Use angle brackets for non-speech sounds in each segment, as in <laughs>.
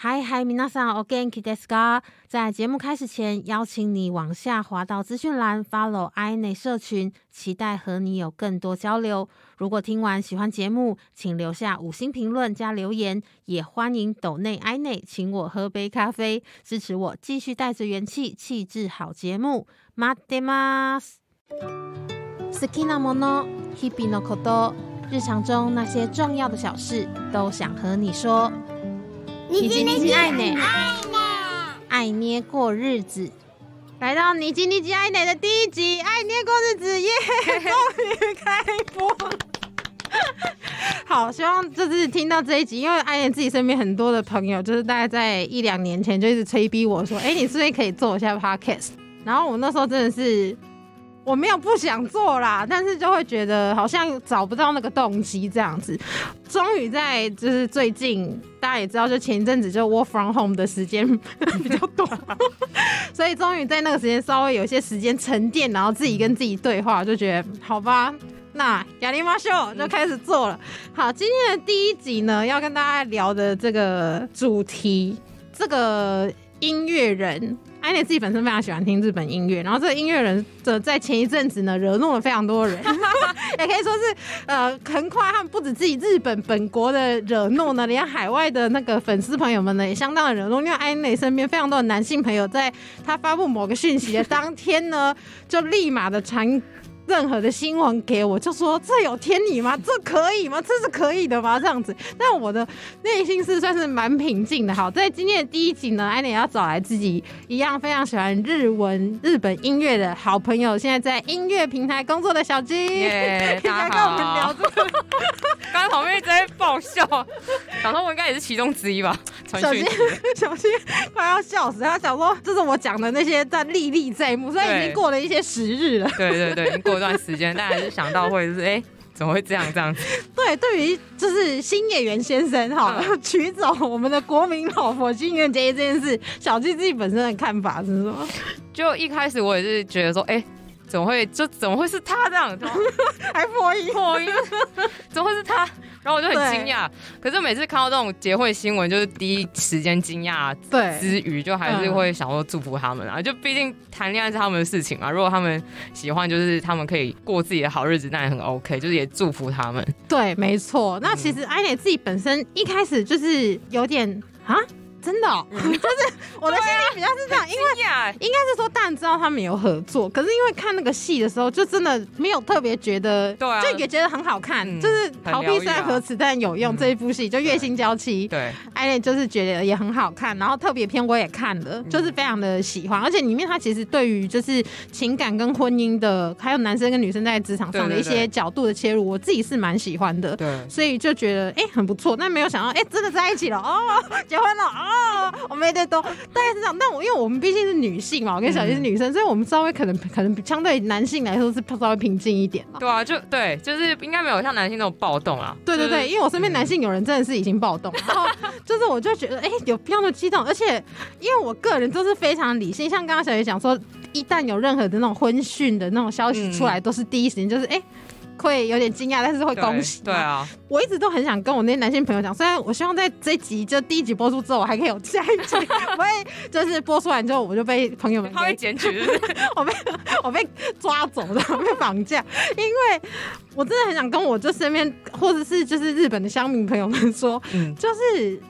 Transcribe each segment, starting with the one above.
嗨嗨，皆さんお元気ですか？在节目开始前，邀请你往下滑到资讯栏，follow i 内社群，期待和你有更多交流。如果听完喜欢节目，请留下五星评论加留言，也欢迎抖内 i 内请我喝杯咖啡，支持我继续带着元气，气质好节目。待ってます。好きなもの、日々のこと、日常中那些重要的小事，都想和你说。 尼基尼基爱呢，爱捏过日子，来到尼基尼基爱奶的第一集，爱捏过日子耶，<laughs> 终于开播。好，希望就是听到这一集，因为爱妍自己身边很多的朋友，就是大概在一两年前就一直催逼我说：“哎、你是不是可以做一下 podcast？” 然后我那时候真的是我没有不想做啦，但是就会觉得好像找不到那个动机这样子。终于在就是最近，大家也知道，就前一阵子就 work from home 的时间比较短，所以终于在那个时间稍微有一些时间沉淀，然后自己跟自己对话，就觉得好吧。那亚丽妈秀就开始做了。好，今天的第一集呢，要跟大家聊的这个主题，这个音乐人。安妮自己本身非常喜欢听日本音乐，然后这个音乐人的在前一阵子呢惹怒了非常多人，<laughs> 也可以说是呃横跨他们不止自己日本本国的惹怒呢，连海外的那个粉丝朋友们呢也相当的惹怒，因为安妮身边非常多的男性朋友在他发布某个讯息的当天呢，就立马的传。任何的新闻给我，就说这有天理吗？这可以吗？这是可以的吗？这样子，但我的内心是算是蛮平静的。好，在今天的第一集呢，安妮要找来自己一样非常喜欢日文、日本音乐的好朋友，现在在音乐平台工作的小金，耶可以来跟我们聊这个。<laughs> 刚刚旁边一直在爆笑，<laughs> 想说我应该也是其中之一吧。传小金讯息，小金快要笑死，他想说这是我讲的那些在历历在目，虽然已经对过了一些时日了。对 <laughs> 对对，已经过一段时间，但还是想到会是哎、怎么会这样这样子？对，对于就是新演员先生哈、嗯 <laughs> 娶走我们的国民老婆新垣结衣这件事，小金自己本身的看法是什么？就一开始我也是觉得说，哎、怎么会就怎么会是他这样？怎 <laughs> 么还破音？破音？<laughs> 怎么会是他？然后我就很惊讶。可是每次看到这种结婚新闻，就是第一时间惊讶对之余，就还是会想说祝福他们啊。就毕竟谈恋爱是他们的事情嘛，如果他们喜欢，就是他们可以过自己的好日子，那也很 OK。就是也祝福他们。对，没错。那其实艾蕾自己本身一开始就是有点啊，真的、哦，<laughs> 就是我的心里比较是这样，因为。应该是说，当然知道他们有合作，可是因为看那个戏的时候，就真的没有特别觉得，对啊就也觉得很好看，嗯就是逃避虽然可耻，但有用。嗯这一部戏就《月薪娇妻》，对。艾恋就是觉得也很好看，然后特别篇我也看了，就是非常的喜欢，而且里面他其实对于就是情感跟婚姻的，还有男生跟女生在职场上的一些角度的切入，我自己是蛮喜欢的。对，所以就觉得哎、很不错，但没有想到哎、真的在一起了哦，结婚了哦，我没得多，大概是这样。但我因为我们毕竟是女性嘛，我跟小杰是女生，所以我们稍微可能可能相对男性来说是稍微平静一点嘛。对啊，就对，就是应该没有像男性那种暴动啊。对对对，因为我身边男性有人真的是已经暴动，然后就是我就觉得，哎、有必要那么激动，而且因为我个人都是非常理性，像刚刚小杰讲说，一旦有任何的那种婚讯的那种消息出来，都是第一时间就是，哎、会有点惊讶，但是会恭喜。对，啊，我一直都很想跟我那些男性朋友讲，虽然我希望在这集就第一集播出之后，我还可以有下一集，<laughs> 不会就是播出完之后我就被朋友们他会检举，<laughs> 我被我被抓走的，被绑架，因为我真的很想跟我就身边或者是就是日本的乡民朋友们说，嗯，就是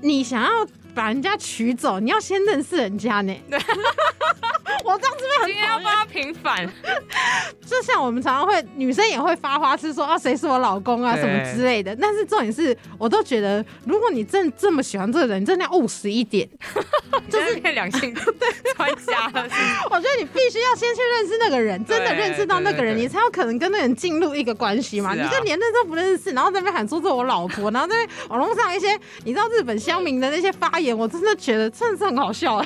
你想要把人家娶走，你要先认识人家呢。<laughs> 我这样子会今天很讨厌。要帮他平反，<laughs> 就像我们常常会女生也会发花痴说啊谁是我老公啊什么之类的，但是重点是我都觉得，如果你真的这么喜欢这个人，你真的要务实一点。<laughs> 就是变两性 <laughs> 专家了，我觉得你必须要先去认识那个人，真的对认识到那个人，对对对你才有可能跟那个人进入一个关系嘛。你就连认都不认识，然后在那边喊说这是我老婆，然后在网络上一些你知道日本乡民的那些发言，我真的觉得真的是很好笑。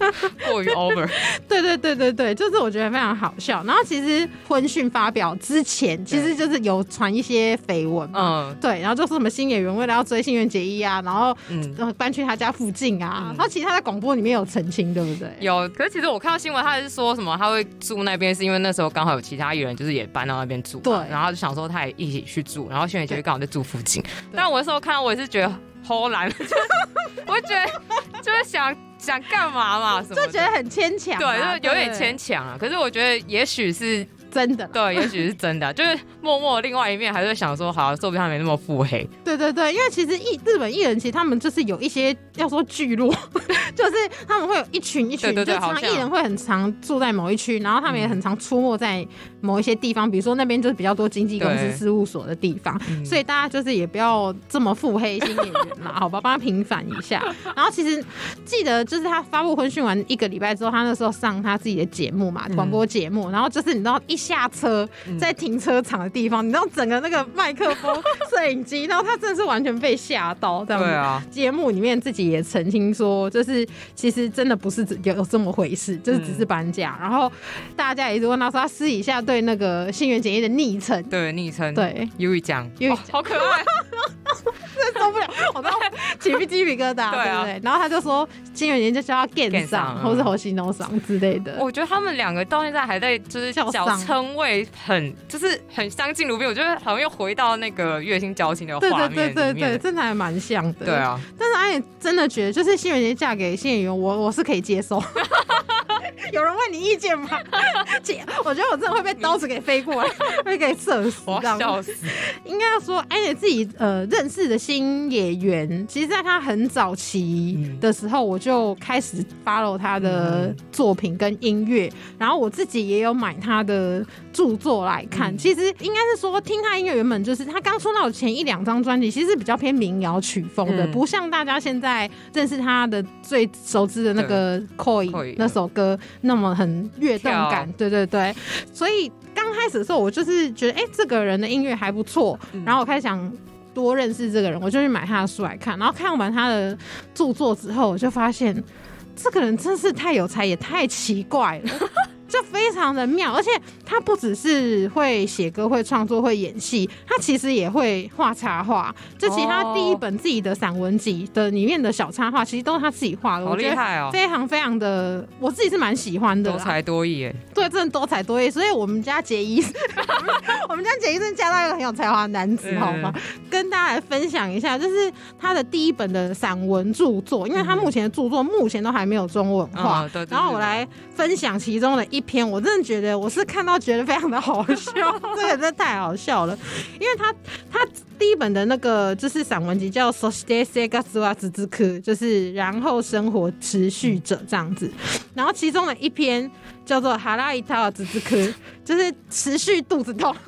<laughs> 过于 over，<laughs> 对对对对对，就是我觉得非常好笑。然后其实婚讯发表之前，其实就是有传一些绯闻嘛。嗯对，然后就是什么新演员为了要追新垣结衣啊，然后嗯。呃搬去他家附近啊。嗯然后其实他在广播里面有澄清，对不对？有，可是其实我看到新闻，他是说什么他会住那边，是因为那时候刚好有其他艺人就是也搬到那边住嘛，对然后就想说他也一起去住，然后轩辕杰刚好在住附近。但我那时候看到我也是觉得 <laughs> 偷懒，就是我会觉得就是想想干嘛嘛，什么就觉得很牵强啊，对，就是有点牵强啊。可是我觉得也许是真的。对，也许是真的，<laughs> 就是默默另外一面还是会想说，好，说不定他没那么腹黑。对对对，因为其实艺日本艺人其实他们就是有一些要说聚落，<laughs> 就是他们会有一群一群，对对对就常好像艺人会很常住在某一区，然后他们也很常出没在某一些地方，比如说那边就是比较多经纪公司事务所的地方，嗯所以大家就是也不要这么腹黑新演员啦，<laughs> 好吧，帮他平反一下。然后其实记得就是他发布婚讯完一个礼拜之后，他那时候上他自己的节目嘛，广播节目，然后就是你知道一下车在停车场的地方，你知道整个那个麦克风、<laughs> 摄影机，然后他真的是完全被吓到，这样子对啊，节目里面自己也澄清说，就是其实真的不是有有这么回事，就是只是搬家。然后大家也一直问他说，他私底下对那个新垣结衣的昵称，对，昵称。对，U 一讲，因为哦好可爱，真受不了，我都起鸡皮疙瘩，对不对？然后他就说新元年就叫他 Gen，Gen 上，上或是猴西诺上之类的。我觉得他们两个到现在还在就是脚叫上称谓很就是很相敬如宾，我觉得好像又回到那个月薪交情的对画对对对。真的还蛮像的。对，啊，但是安也真的觉得，就是新元年嫁给新演员，我我是可以接受。<laughs> 有人问你意见吗？姐，<laughs> 我觉得我真的会被刀子给飞过来，<laughs> 会给射死。笑死。应该要说，安也自己呃认识的新演员，其实在他很早期的时候，我就开始 follow 他的作品跟音乐，然后我自己也有买他的著作来看。其实应该是说，听他音乐原本就是他刚出道的前一两张专辑，其实是比较偏民谣曲风的，嗯。不像大家现在认识他的最熟知的那个《Coy》那首歌那么很跃动感。对对对，所以刚开始的时候，我就是觉得，哎、这个人的音乐还不错，嗯。然后我开始想多认识这个人，我就去买他的书来看，然后看完他的著作之后，我就发现这个人真是太有才，也太奇怪了。就非常的妙，而且他不只是会写歌、会创作、会演戏，他其实也会画插画。这其实他第一本自己的散文集的里面的小插画，其实都是他自己画的，好厉害哦，非常非常的，我自己是蛮喜欢的。多才多艺哎。对，真的多才多艺，所以我们家杰伊，<laughs> 我们家杰伊真的嫁到一个很有才华的男子，嗯好吗？跟大家来分享一下，就是他的第一本的散文著作，因为他目前的著作目前都还没有中文化。然后我来分享其中的一篇，我真的觉得我是看到觉得非常的好笑，<laughs> 这个真的太好笑了，因为他他第一本的那个就是散文集叫《So Stay s e g a s u a 之科》，就是然后生活持续者这样子。然后其中的一篇叫做《哈拉伊塔瓦之之科》，就是持续肚子痛。<laughs>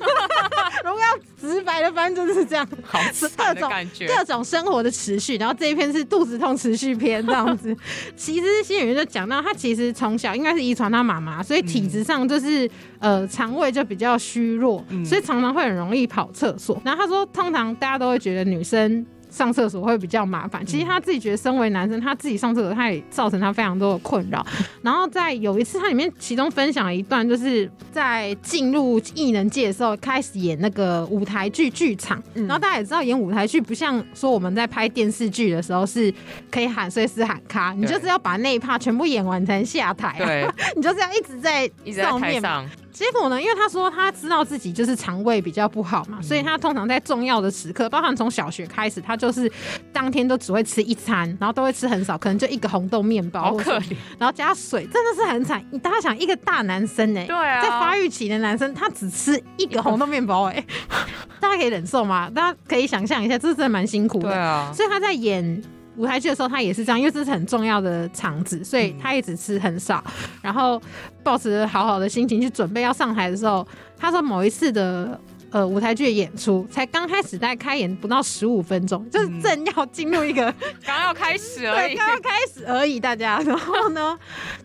如果要直白的翻，就是这样，好各种感觉。各种生活的持续。然后这一篇是肚子痛持续篇这样子。其实新演员就讲到，他其实从小应该是遗传他妈妈，所以体质上就是、呃肠胃就比较虚弱，所以常常会很容易跑厕所。然后他说，通常大家都会觉得女生。上厕所会比较麻烦，其实他自己觉得，身为男生，他自己上厕所，他也造成他非常多的困扰。<laughs> 然后在有一次，他里面其中分享了一段，就是在进入艺能界的时候，开始演那个舞台剧剧场。然后大家也知道，演舞台剧不像说我们在拍电视剧的时候是可以喊随时喊卡，你就是要把那一趴全部演完才能下台、啊。对，你就是要一直在一直在。台上，结果呢，因为他说他知道自己就是肠胃比较不好嘛，所以他通常在重要的时刻，包含从小学开始，他就是当天都只会吃一餐，然后都会吃很少，可能就一个红豆面包，好可怜。然后加水，真的是很惨。你大家想，一个大男生哎、对啊，在发育期的男生，他只吃一个红豆面包哎、<laughs> 大家可以忍受吗？大家可以想象一下，这是真的蛮辛苦的。对啊，所以他在演舞台剧的时候，他也是这样，因为这是很重要的场子，所以他也只吃很少，然后抱持好好的心情去准备要上台的时候，他说某一次的。呃，舞台剧的演出才刚开始，大概开演不到十五分钟，就是正要进入一个、<laughs> 刚要开始而对已。刚刚开始而已，大家。然后呢，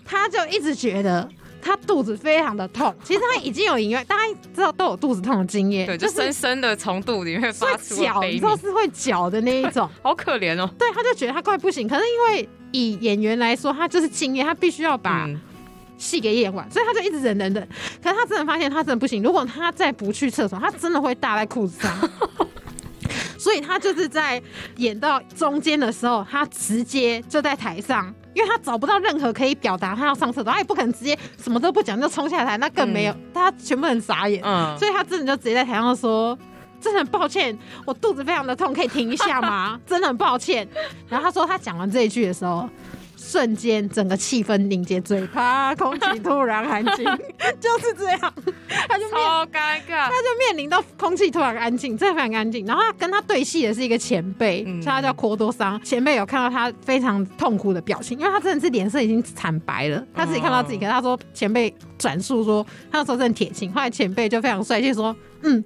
他就一直觉得他肚子非常的痛。其实他已经有隐约，大家知道都有肚子痛的经验，对，就深深的从肚里面会发出了绞，你知道，是会绞的那一种。<laughs> 好可怜哦。对，他就觉得他快不行。可是因为以演员来说，他就是敬业，他必须要把嗯，戏给演完，所以他就一直忍忍忍。可是他真的发现他真的不行，如果他再不去厕所，他真的会大在裤子上。<laughs> 所以他就是在演到中间的时候，他直接就在台上，因为他找不到任何可以表达他要上厕所，他也不可能直接什么都不讲就冲下台，那更没有，大家全部很傻眼。嗯，所以他真的就直接在台上说：“真的很抱歉，我肚子非常的痛，可以停一下吗？<laughs> 真的很抱歉。然后他说他讲完这一句的时候。瞬间，整个气氛凝结，嘴巴 <laughs> 空气突然安静，<laughs> 就是这样，他就面超尴尬他。就面临到空气突然安静，真的非常安静。然后他跟他对戏的是一个前辈，嗯所以他叫科多桑。前辈有看到他非常痛苦的表情，因为他真的是脸色已经惨白了，他自己看到自己。可是他说前辈转述说，他那时候真的铁青。后来前辈就非常帅气说，嗯。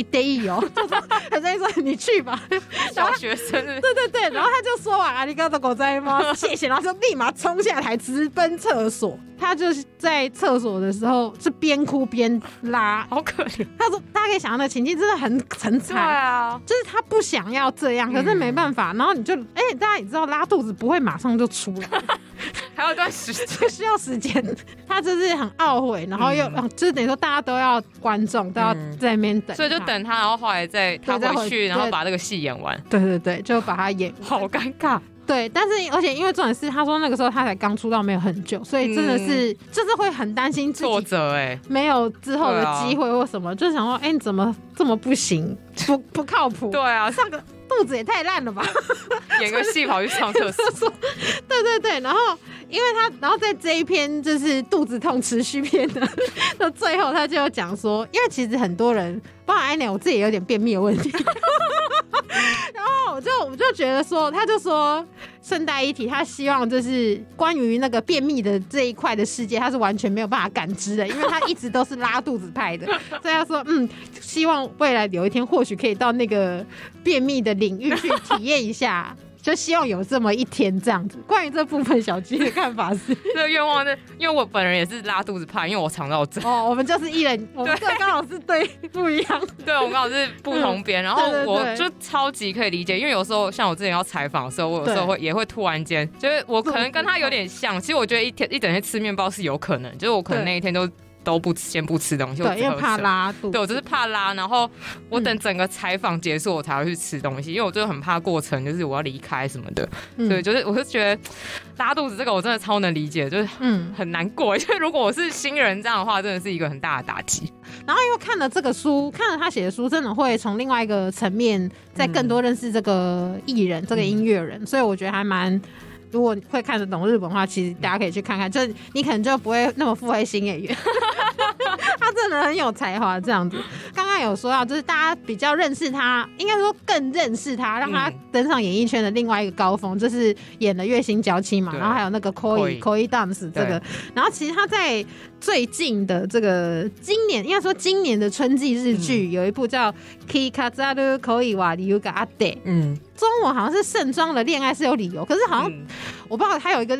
一 day 有，就说很在说你去吧，<laughs> 小学生对对对，然后他就说完阿里嘎多狗在吗？谢谢，然后就立马冲下台直奔厕所。他就是在厕所的时候是边哭边拉。好可怜。他说大家可以想象的情境真的很很惨对。啊，就是他不想要这样，可是没办法，然后你就哎、大家也知道拉肚子不会马上就出来，<laughs> 还有一段时间。这需要时间。他就是很懊悔，然后又、嗯啊就是等于说大家都要观众都要嗯在那边等他，所以就等他，然后后来再他回去，然后把这个戏演完，对对对，就把他演好尴尬。对，但是而且因为重点是，他说那个时候他才刚出道没有很久，所以真的是、就是会很担心自挫己折哎、没有之后的机会或什么，就想说，哎、你怎么这么不行，不不靠谱？对啊，上个肚子也太烂了吧？<laughs> 演个戏跑去上厕所，<laughs> 对对对，然后因为他，然后在这一篇就是肚子痛持续篇的的最后，他就有讲说，因为其实很多人，包括艾鸟，我自己也有点便秘的问题。<laughs> 然后我就我就觉得说，他就说顺带一提，他希望就是关于那个便秘的这一块的世界，他是完全没有办法感知的，因为他一直都是拉肚子派的，所以他说，嗯，希望未来有一天或许可以到那个便秘的领域去体验一下。就希望有这么一天这样子。关于这部分，小鸡的看法是：<laughs> 这个愿望是，因为我本人也是拉肚子怕，因为我肠道症，哦，我们就是一人，我们这刚好是对不一样。<laughs> 对我们刚好是不同边，<laughs> 然后我就超级可以理解，因为有时候像我之前要采访的时候，我有时候对会也会突然间，就是我可能跟他有点像，其实我觉得一天一整天吃面包是有可能，就是我可能对那一天都都不吃先不吃东西，我因为怕。拉肚子。对，我就是怕拉，然后我等嗯整个采访结束，我才会去吃东西，因为我就很怕过程，就是我要离开什么的。嗯对，就是我就觉得拉肚子这个我真的超能理解，就是嗯，很难过。因 <laughs> 为如果我是新人这样的话，真的是一个很大的打击。然后因为看了这个书，看了他写的书，真的会从另外一个层面，再更多认识这个艺人、这个音乐人，所以我觉得还蛮。如果会看得懂日本话，其实大家可以去看看，就你可能就不会那么腹黑新演员。<laughs> 他真的很有才华，这样子。刚有说到，就是大家比较认识他，应该说更认识他，让他嗯。登上演艺圈的另外一个高峰，就是演了《月薪娇妻》嘛，然后还有那个 Koi Koi Dance 这个。然后其实他在最近的这个今年，应该说今年的春季日剧、有一部叫《Kikazaru Koi wa Ryuga Ade》，嗯，中文好像是《盛装的恋爱是有理由》，可是好像、嗯。我不知道他有一个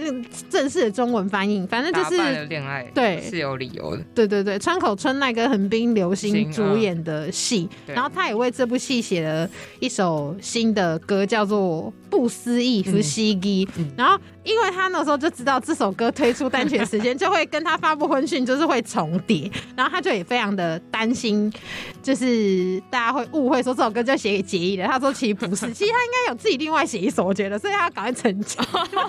正式的中文翻译，反正就是恋爱对。是有理由的。对对对，川口春奈跟横滨流星星主演的戏，对然后他也为这部戏写了一首新的歌，叫做《不思议不西基》。嗯然后因为他那时候就知道这首歌推出单曲的时间 <laughs> 就会跟他发布婚讯就是会重叠，然后他就也非常的担心，就是大家会误会说这首歌就写给结衣的。他说其实不是，<laughs> 其实他应该有自己另外写一首，我觉得，所以他要赶快澄清。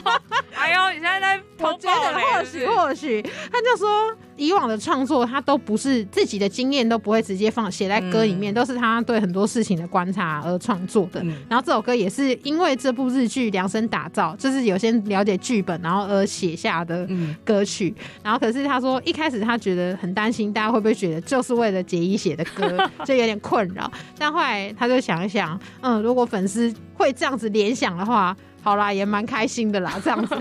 <laughs> 哎呦，你现在在偷我觉得爆雷或许或许，他就说以往的创作他都不是自己的经验都不会直接放写在歌里面，嗯都是他对很多事情的观察而创作的。嗯然后这首歌也是因为这部日剧量身打造，就是有先了解剧本，然后而写下的嗯，歌曲。然后可是他说一开始他觉得很担心大家会不会觉得就是为了结衣写的歌，<laughs> 就有点困扰。但后来他就想一想，嗯，如果粉丝会这样子联想的话。好啦，也蛮开心的啦，这样子，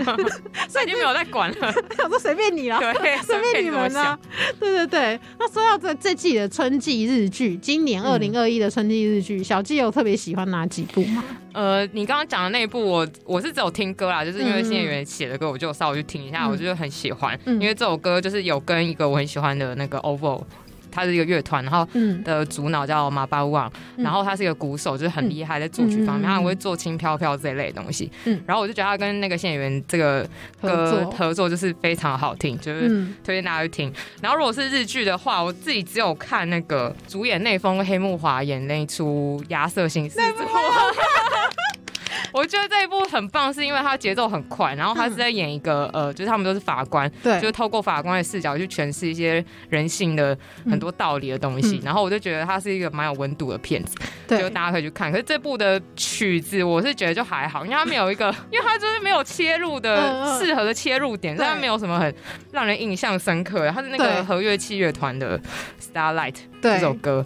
所以就没有在管了。<laughs> 想说随便你啦，对，<laughs> 随便你们呢、这么想。对对对，那说到这这季的春季日剧，今年二嗯零二一的春季日剧，小季有特别喜欢哪几部吗？呃，你刚刚讲的那一部我，我是只有听歌啦，就是因为嗯新演员写的歌，我就稍微去听一下，嗯。我就很喜欢，嗯。因为这首歌就是有跟一个我很喜欢的那个 OVO，他是一个乐团，然后嗯。的主脑叫马巴旺，嗯。然后他是一个鼓手，就是很厉害在作曲方面，他很会做轻飘飘这一类的东西。嗯。然后我就觉得他跟那个现演员这个合歌作，合作就是非常好听，就是嗯。推荐大家去听。然后如果是日剧的话，我自己只有看那个主演内丰跟黑木华演那一出《亚瑟星狮子》，我觉得这一部很棒，是因为它节奏很快，然后他是在演一个、呃，就是他们都是法官，对就是透过法官的视角去诠释一些人性的很多道理的东西。嗯然后我就觉得它是一个蛮有温度的片子，就，大家可以去看。可是这部的曲子，我是觉得就还好，因为它没有一个，因为它就是没有切入嗯的嗯适合的切入点，对但它没有什么很让人印象深刻的。它是那个和乐器乐团的 Starlight 对这首歌，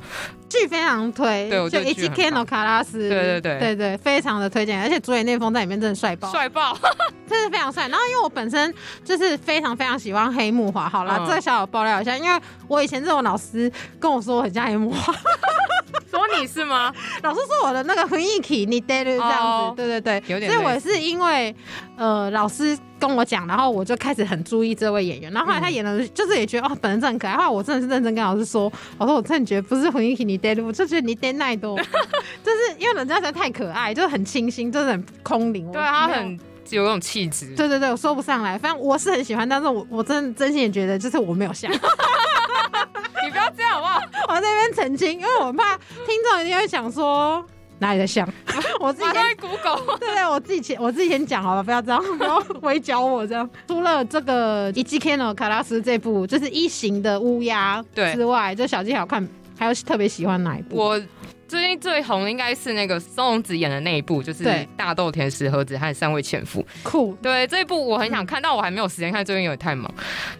剧非常推，对就得剧 H 很 K 棒。No 卡拉斯，对对对。对对，非常的推荐，而且主演内丰在里面真的帅爆，帅爆！<laughs> 真的非常帅。然后因为我本身就是非常非常喜欢黑木华，好啦，嗯。这个小小爆料一下，因为我以前这种老师跟我说我很像黑木华，<laughs> 说你是吗？老师说我的那个雰囲気你 d 这样子，哦。对对对，有点所以我也是因为呃老师跟我讲，然后我就开始很注意这位演员，然后后来他演的就是也觉得哦本人真的很可爱，后来我真的是认真跟老师说，我说我真的觉得不是雰囲気你 d 我就觉得你 d 奈多，就是因为人家实在太可爱，就是很清新，就是很空灵，对他很有那种气质。对对对，我说不上来，反正我是很喜欢，但是我我真的真心也觉得，就是我没有像，<laughs> 你不要这样好不好？<laughs> 我在那边澄清，因为我怕听众一定会想说哪里的像，<laughs> 我自己 Google。对 <laughs> 对，我自己前我自己先讲好了，不要这样，<laughs> 不要围剿我这样。除了这个《伊基 Kano 卡拉斯》这部就是一型的乌鸦对之外，这小鸡好看，还有特别喜欢哪一部？我最近最红的应该是那个松隆子演的那一部，就是对《大豆田十和子和三位前夫》。酷，对这一部我很想看，但我还没有时间看，最近有点太忙。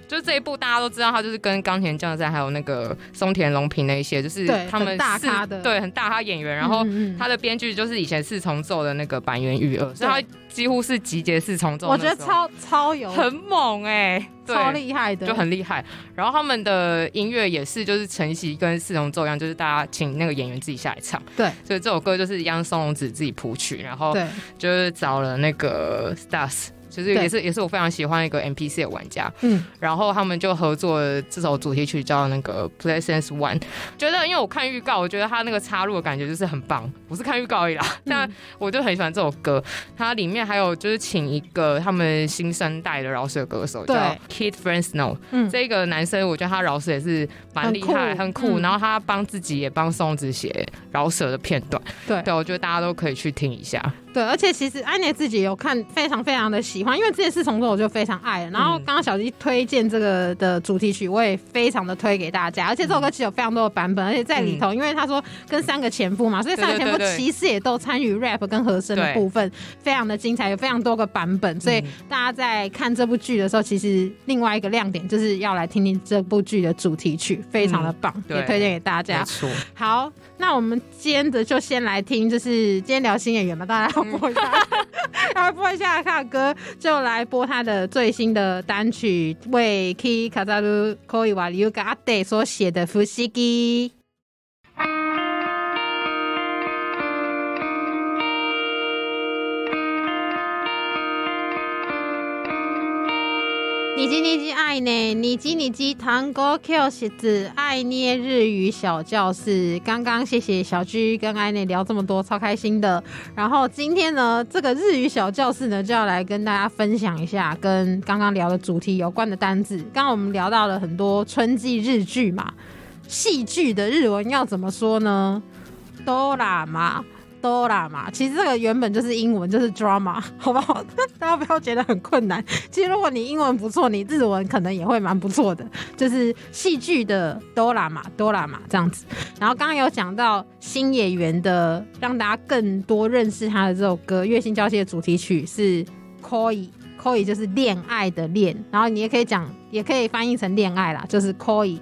就是这一部大家都知道，他就是跟冈田将在还有那个松田龙平那一些，就是他们很大是咖的对，很大咖演员。然后他的编剧就是以前四重奏的那个板垣裕二，所以他几乎是集结四重奏我。觉得超超有很猛哎、对超厉害的，就很厉害。然后他们的音乐也是，就是晨曦跟四重奏一样，就是大家请那个演员自己下来唱。对所以这首歌就是央松隆子自己谱曲，然后对就是找了那个 Stars。就是也是也是我非常喜欢一个 NPC 的玩家，嗯然后他们就合作这首主题曲叫那个 Pleasance One。觉得因为我看预告，我觉得他那个插入的感觉就是很棒。我是看预告而已啦，<laughs> 但我就很喜欢这首歌。它里面还有就是请一个他们新生代的饶舌歌手叫 Kid Friends No，嗯这个男生我觉得他饶舌也是蛮厉害，很很酷。然后他帮自己也帮松子写饶舌的片段，对对我觉得大家都可以去听一下。对，而且其实安妮自己有看，非常非常的喜欢，因为这件事从头我就非常爱了。然后嗯刚刚小鸡推荐这个的主题曲，我也非常的推给大家。而且这首歌其实有非常多的版本，而且在里头，因为他说跟三个前夫嘛，所以三个前夫其实也都参与 rap 跟和声的部分，非常的精彩，有非常多个版本。所以嗯大家在看这部剧的时候，其实另外一个亮点就是要来听听这部剧的主题曲，非常的棒，对也推荐给大没家。错，好，那我们今天的就先来听，就是今天聊新演员嘛，当然要播一下，要播一下他的歌，就来播他的最新的单曲，为 Kazaru Koi wa Ryuga Ade 所写的《伏羲》。爱呢？你叽你叽糖果 Q 写字爱捏日语小教室。刚刚谢谢小居跟爱内聊这么多，超开心的。然后今天呢，这个日语小教室呢，就要来跟大家分享一下跟刚刚聊的主题有关的单字。刚刚我们聊到了很多春季日剧嘛，戏剧的日文要怎么说呢？哆啦嘛。哆啦嘛，其实这个原本就是英文，就是 drama，<laughs> 好不好？<laughs> 大家不要觉得很困难。其实如果你英文不错，你日文可能也会蛮不错的。就是戏剧的哆啦嘛，哆啦嘛这样子。然后刚刚有讲到新演员的，让大家更多认识他的这首歌《月薪交接》的主题曲是 Koi。Koi 就是恋爱的恋，然后你也可以讲，也可以翻译成恋爱啦，就是 Koi。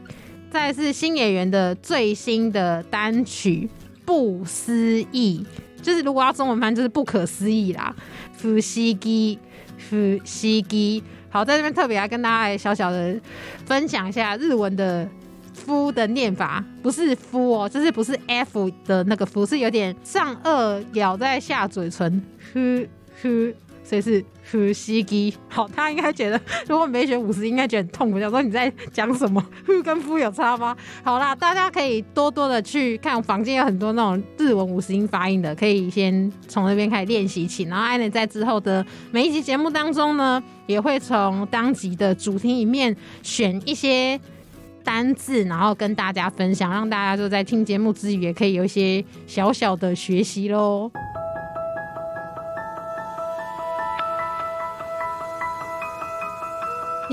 再是新演员的最新的单曲《不思议》，就是如果要中文翻，就是不可思议啦。夫西基，夫西基。好，在这边特别来跟大家来小小的分享一下日文的“夫”的念法，不是“夫”哦，就是不是 “f” 的那个“夫”，是有点上颚咬在下嘴唇，呼呼。所以是呼吸机，好，他应该觉得如果没选五十，应该觉得很痛苦。想说你在讲什么？<laughs> 呼跟呼有差吗？好啦，大家可以多多的去看房间，有很多那种日文五十音发音的，可以先从那边开始练习起。然后艾伦在之后的每一集节目当中呢，也会从当集的主题里面选一些单字，然后跟大家分享，让大家就在听节目之余，也可以有一些小小的学习喽。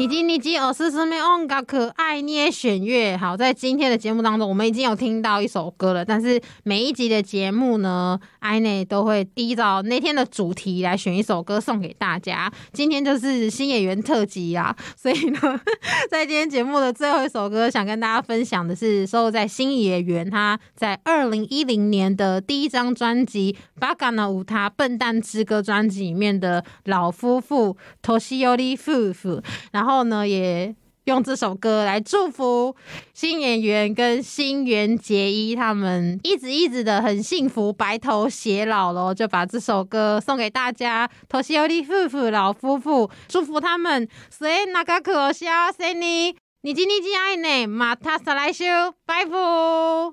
你今你今我是什么音乐可爱捏选乐？好，在今天的节目当中，我们已经有听到一首歌了。但是每一集的节目呢，艾内都会依照那天的主题来选一首歌送给大家。今天就是新演员特辑啊，<laughs> 所以呢，<laughs> 在今天节目的最后一首歌，想跟大家分享的是收录在新演员他在二零一零年的第一张专辑《巴嘎纳乌他笨蛋之歌》专辑里面的老夫妇 Toshiyori 夫妇，然后后呢，也用这首歌来祝福新演员跟新垣结衣他们一直一直的很幸福，白头偕老咯，就把这首歌送给大家，Toshiyori 夫妇老夫妇，祝福他们。所以那个可笑，谁呢？你今天爱呢？马塔萨来修，拜拜。